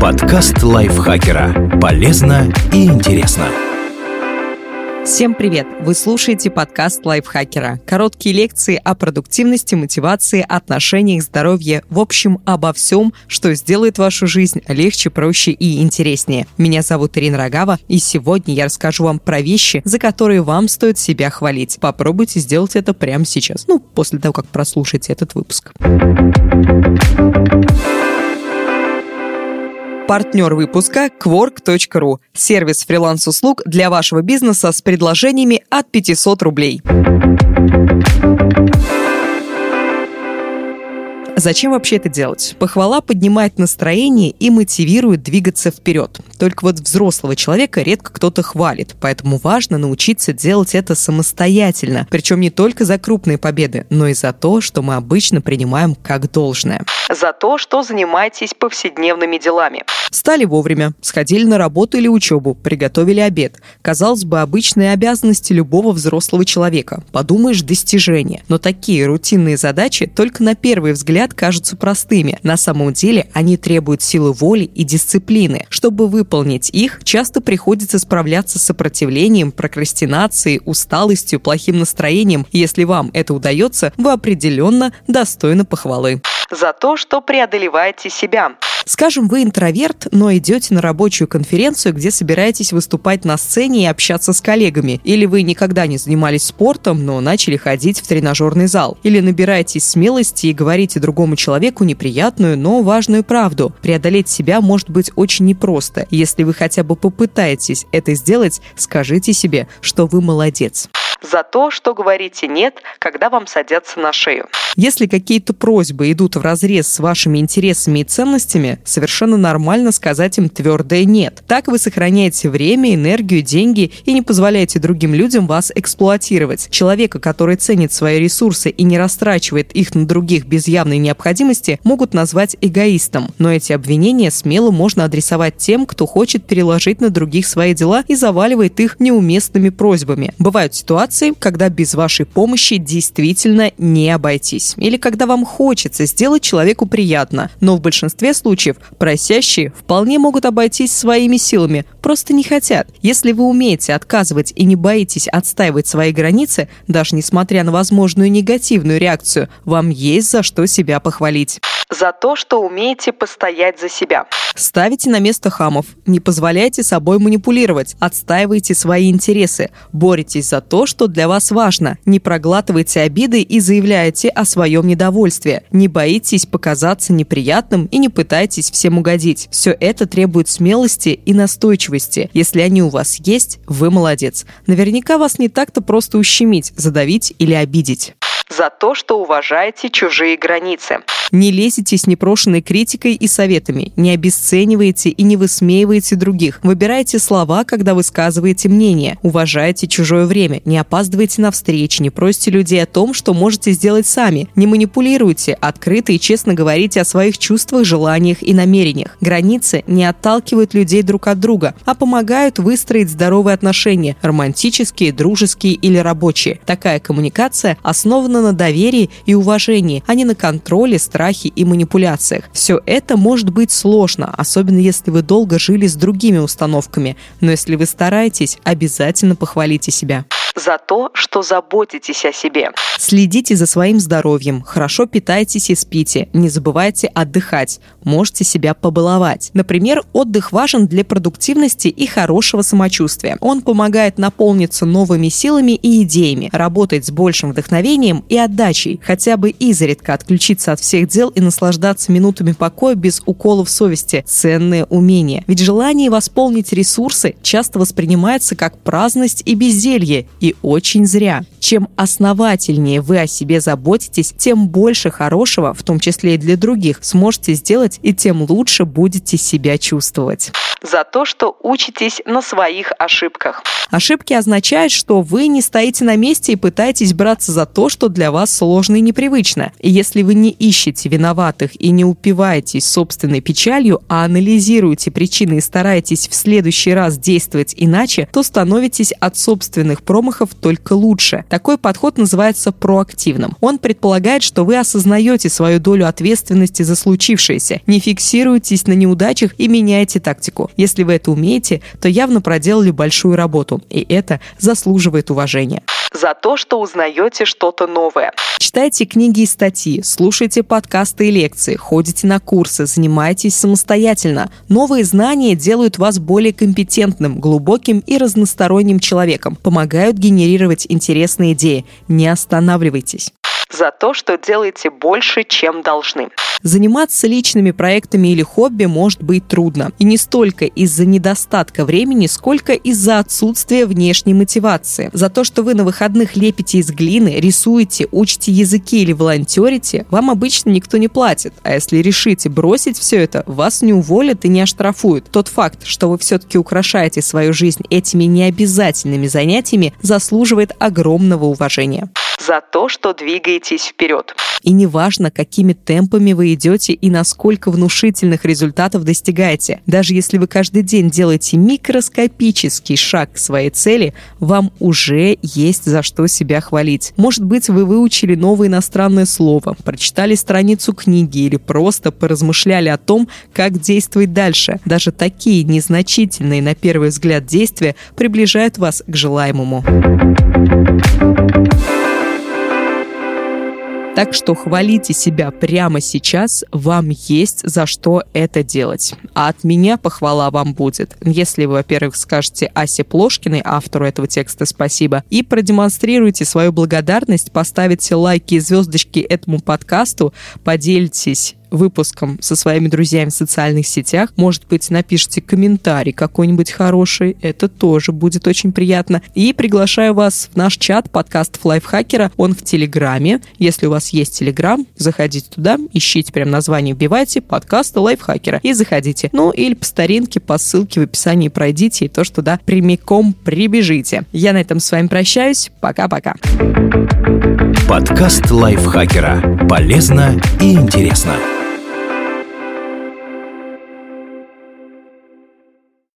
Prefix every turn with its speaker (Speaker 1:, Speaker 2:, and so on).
Speaker 1: Подкаст лайфхакера. Полезно и интересно.
Speaker 2: Всем привет! Вы слушаете подкаст лайфхакера. Короткие лекции о продуктивности, мотивации, отношениях, здоровье, в общем, обо всем, что сделает вашу жизнь легче, проще и интереснее. Меня зовут Ирина Рогава, и сегодня я расскажу вам про вещи, за которые вам стоит себя хвалить. Попробуйте сделать это прямо сейчас, ну, после того, как прослушаете этот выпуск. Партнер выпуска – Quark.ru – сервис фриланс-услуг для вашего бизнеса с предложениями от 500 рублей. Зачем вообще это делать? Похвала поднимает настроение и мотивирует двигаться вперед. Только вот взрослого человека редко кто-то хвалит, поэтому важно научиться делать это самостоятельно. Причем не только за крупные победы, но и за то, что мы обычно принимаем как должное. За то, что занимаетесь повседневными делами. Встали вовремя, сходили на работу или учебу, приготовили обед. Казалось бы, обычные обязанности любого взрослого человека. Подумаешь, достижения. Но такие рутинные задачи только на первый взгляд взгляд кажутся простыми. На самом деле они требуют силы воли и дисциплины. Чтобы выполнить их, часто приходится справляться с сопротивлением, прокрастинацией, усталостью, плохим настроением. Если вам это удается, вы определенно достойны похвалы. За то, что преодолеваете себя. Скажем, вы интроверт, но идете на рабочую конференцию, где собираетесь выступать на сцене и общаться с коллегами. Или вы никогда не занимались спортом, но начали ходить в тренажерный зал. Или набираетесь смелости и говорите другому человеку неприятную, но важную правду. Преодолеть себя может быть очень непросто. Если вы хотя бы попытаетесь это сделать, скажите себе, что вы молодец за то, что говорите «нет», когда вам садятся на шею. Если какие-то просьбы идут в разрез с вашими интересами и ценностями, совершенно нормально сказать им твердое «нет». Так вы сохраняете время, энергию, деньги и не позволяете другим людям вас эксплуатировать. Человека, который ценит свои ресурсы и не растрачивает их на других без явной необходимости, могут назвать эгоистом. Но эти обвинения смело можно адресовать тем, кто хочет переложить на других свои дела и заваливает их неуместными просьбами. Бывают ситуации, ситуации, когда без вашей помощи действительно не обойтись. Или когда вам хочется сделать человеку приятно. Но в большинстве случаев просящие вполне могут обойтись своими силами, просто не хотят. Если вы умеете отказывать и не боитесь отстаивать свои границы, даже несмотря на возможную негативную реакцию, вам есть за что себя похвалить за то, что умеете постоять за себя. Ставите на место хамов, не позволяйте собой манипулировать, отстаивайте свои интересы, боритесь за то, что для вас важно, не проглатывайте обиды и заявляйте о своем недовольстве, не боитесь показаться неприятным и не пытайтесь всем угодить. Все это требует смелости и настойчивости. Если они у вас есть, вы молодец. Наверняка вас не так-то просто ущемить, задавить или обидеть за то, что уважаете чужие границы. Не лезете с непрошенной критикой и советами, не обесцениваете и не высмеиваете других. Выбирайте слова, когда высказываете мнение. Уважайте чужое время, не опаздывайте на встречи, не просите людей о том, что можете сделать сами. Не манипулируйте, открыто и честно говорите о своих чувствах, желаниях и намерениях. Границы не отталкивают людей друг от друга, а помогают выстроить здоровые отношения, романтические, дружеские или рабочие. Такая коммуникация основана на доверии и уважении, а не на контроле, страхе и манипуляциях. Все это может быть сложно, особенно если вы долго жили с другими установками, но если вы стараетесь, обязательно похвалите себя за то, что заботитесь о себе. Следите за своим здоровьем, хорошо питайтесь и спите, не забывайте отдыхать, можете себя побаловать. Например, отдых важен для продуктивности и хорошего самочувствия. Он помогает наполниться новыми силами и идеями, работать с большим вдохновением и отдачей, хотя бы изредка отключиться от всех дел и наслаждаться минутами покоя без уколов совести – ценное умение. Ведь желание восполнить ресурсы часто воспринимается как праздность и безделье, и очень зря. Чем основательнее вы о себе заботитесь, тем больше хорошего, в том числе и для других, сможете сделать и тем лучше будете себя чувствовать за то, что учитесь на своих ошибках. Ошибки означают, что вы не стоите на месте и пытаетесь браться за то, что для вас сложно и непривычно. И если вы не ищете виноватых и не упиваетесь собственной печалью, а анализируете причины и стараетесь в следующий раз действовать иначе, то становитесь от собственных промахов промахов, только лучше. Такой подход называется проактивным. Он предполагает, что вы осознаете свою долю ответственности за случившееся, не фиксируетесь на неудачах и меняете тактику. Если вы это умеете, то явно проделали большую работу, и это заслуживает уважения
Speaker 3: за то, что узнаете что-то новое.
Speaker 2: Читайте книги и статьи, слушайте подкасты и лекции, ходите на курсы, занимайтесь самостоятельно. Новые знания делают вас более компетентным, глубоким и разносторонним человеком, помогают генерировать интересные идеи. Не останавливайтесь
Speaker 3: за то, что делаете больше, чем должны.
Speaker 2: Заниматься личными проектами или хобби может быть трудно. И не столько из-за недостатка времени, сколько из-за отсутствия внешней мотивации. За то, что вы на выходных лепите из глины, рисуете, учите языки или волонтерите, вам обычно никто не платит. А если решите бросить все это, вас не уволят и не оштрафуют. Тот факт, что вы все-таки украшаете свою жизнь этими необязательными занятиями, заслуживает огромного уважения
Speaker 3: за то, что двигаетесь вперед.
Speaker 2: И неважно, какими темпами вы идете и насколько внушительных результатов достигаете. Даже если вы каждый день делаете микроскопический шаг к своей цели, вам уже есть за что себя хвалить. Может быть, вы выучили новое иностранное слово, прочитали страницу книги или просто поразмышляли о том, как действовать дальше. Даже такие незначительные на первый взгляд действия приближают вас к желаемому. Так что хвалите себя прямо сейчас, вам есть за что это делать. А от меня похвала вам будет, если вы, во-первых, скажете Асе Плошкиной, автору этого текста, спасибо, и продемонстрируете свою благодарность, поставите лайки и звездочки этому подкасту, поделитесь выпуском со своими друзьями в социальных сетях. Может быть, напишите комментарий какой-нибудь хороший. Это тоже будет очень приятно. И приглашаю вас в наш чат подкастов Лайфхакера. Он в Телеграме. Если у вас есть Телеграм, заходите туда, ищите прям название, вбивайте подкаста Лайфхакера и заходите. Ну или по старинке, по ссылке в описании пройдите и тоже туда прямиком прибежите. Я на этом с вами прощаюсь. Пока-пока.
Speaker 1: Подкаст Лайфхакера. Полезно и интересно.